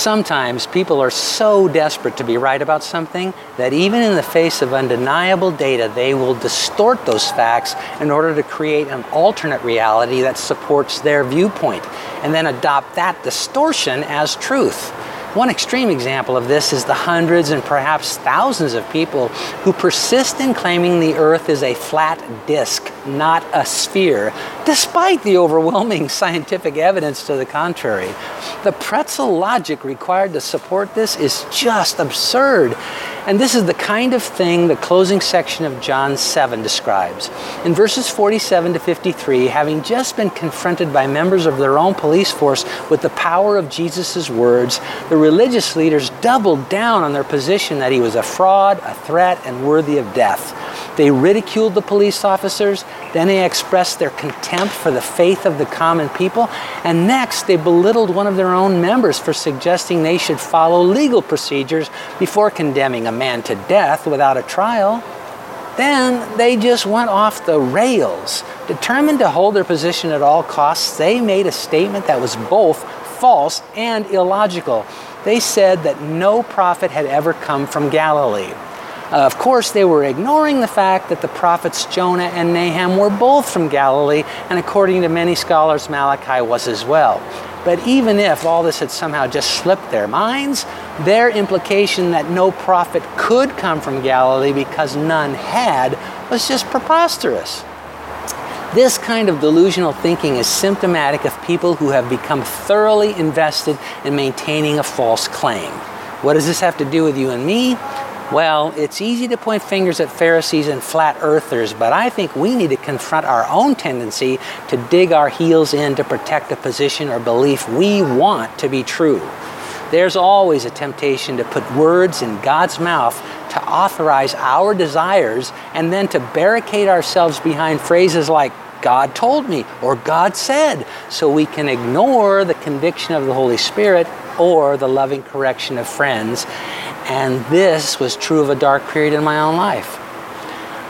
Sometimes people are so desperate to be right about something that even in the face of undeniable data, they will distort those facts in order to create an alternate reality that supports their viewpoint and then adopt that distortion as truth. One extreme example of this is the hundreds and perhaps thousands of people who persist in claiming the Earth is a flat disk, not a sphere, despite the overwhelming scientific evidence to the contrary. The pretzel logic required to support this is just absurd. And this is the kind of thing the closing section of John 7 describes. In verses 47 to 53, having just been confronted by members of their own police force with the power of Jesus' words, the religious leaders doubled down on their position that he was a fraud, a threat, and worthy of death. They ridiculed the police officers, then they expressed their contempt for the faith of the common people, and next they belittled one of their own members for suggesting they should follow legal procedures before condemning a man to death without a trial. Then they just went off the rails. Determined to hold their position at all costs, they made a statement that was both false and illogical. They said that no prophet had ever come from Galilee. Uh, of course, they were ignoring the fact that the prophets Jonah and Nahum were both from Galilee, and according to many scholars, Malachi was as well. But even if all this had somehow just slipped their minds, their implication that no prophet could come from Galilee because none had was just preposterous. This kind of delusional thinking is symptomatic of people who have become thoroughly invested in maintaining a false claim. What does this have to do with you and me? Well, it's easy to point fingers at Pharisees and flat earthers, but I think we need to confront our own tendency to dig our heels in to protect a position or belief we want to be true. There's always a temptation to put words in God's mouth to authorize our desires and then to barricade ourselves behind phrases like, God told me or God said, so we can ignore the conviction of the Holy Spirit or the loving correction of friends and this was true of a dark period in my own life.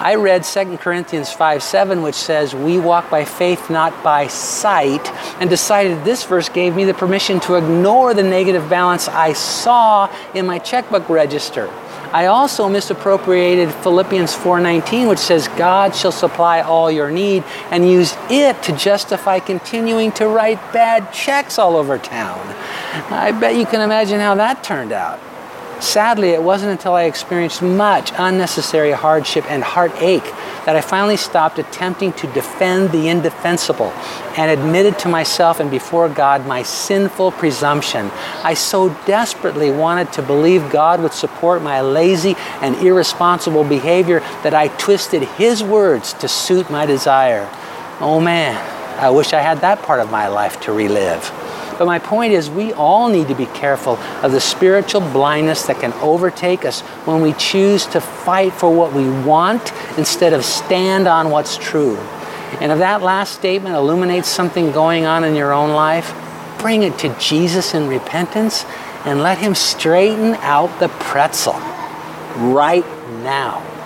I read 2 Corinthians 5 7, which says, We walk by faith, not by sight, and decided this verse gave me the permission to ignore the negative balance I saw in my checkbook register. I also misappropriated Philippians 4:19 which says God shall supply all your need and use it to justify continuing to write bad checks all over town. I bet you can imagine how that turned out. Sadly, it wasn't until I experienced much unnecessary hardship and heartache that I finally stopped attempting to defend the indefensible and admitted to myself and before God my sinful presumption. I so desperately wanted to believe God would support my lazy and irresponsible behavior that I twisted His words to suit my desire. Oh man, I wish I had that part of my life to relive. But my point is, we all need to be careful of the spiritual blindness that can overtake us when we choose to fight for what we want instead of stand on what's true. And if that last statement illuminates something going on in your own life, bring it to Jesus in repentance and let Him straighten out the pretzel right now.